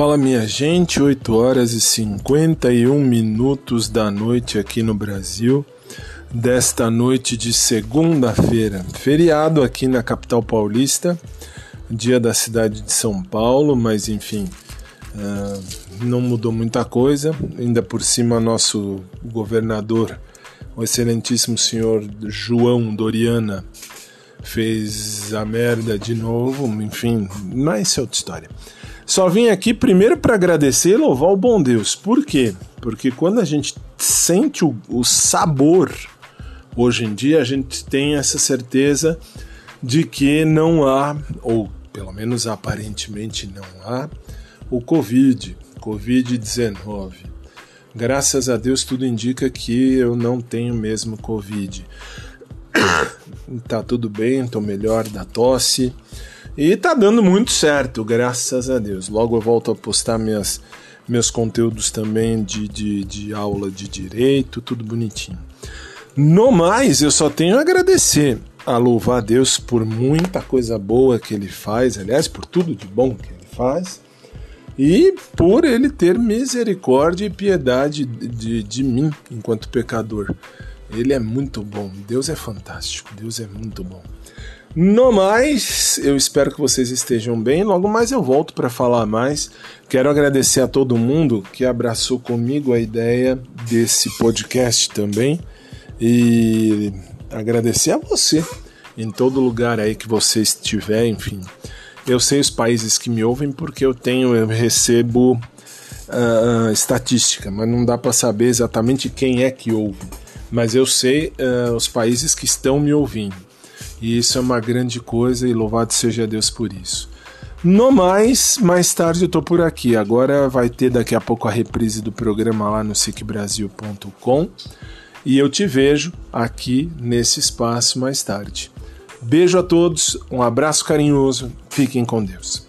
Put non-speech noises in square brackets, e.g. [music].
Fala minha gente, 8 horas e 51 minutos da noite aqui no Brasil, desta noite de segunda-feira, feriado aqui na capital paulista, dia da cidade de São Paulo, mas enfim, uh, não mudou muita coisa, ainda por cima nosso governador, o excelentíssimo senhor João Doriana, fez a merda de novo, enfim, mas isso é outra história. Só vim aqui primeiro para agradecer e louvar o bom Deus. Por quê? Porque quando a gente sente o, o sabor, hoje em dia, a gente tem essa certeza de que não há, ou pelo menos aparentemente não há, o Covid, Covid-19. Graças a Deus tudo indica que eu não tenho mesmo Covid. [coughs] tá tudo bem, tô melhor da tosse. E tá dando muito certo, graças a Deus. Logo eu volto a postar minhas, meus conteúdos também de, de, de aula de direito, tudo bonitinho. No mais, eu só tenho a agradecer, a louvar a Deus por muita coisa boa que ele faz, aliás, por tudo de bom que ele faz, e por ele ter misericórdia e piedade de, de mim enquanto pecador. Ele é muito bom, Deus é fantástico, Deus é muito bom. No mais, eu espero que vocês estejam bem. Logo mais eu volto para falar mais. Quero agradecer a todo mundo que abraçou comigo a ideia desse podcast também e agradecer a você em todo lugar aí que você estiver, enfim. Eu sei os países que me ouvem porque eu tenho, eu recebo uh, estatística, mas não dá para saber exatamente quem é que ouve. Mas eu sei uh, os países que estão me ouvindo. E isso é uma grande coisa e louvado seja Deus por isso. No mais, mais tarde eu tô por aqui. Agora vai ter daqui a pouco a reprise do programa lá no sicbrasil.com e eu te vejo aqui nesse espaço mais tarde. Beijo a todos, um abraço carinhoso, fiquem com Deus.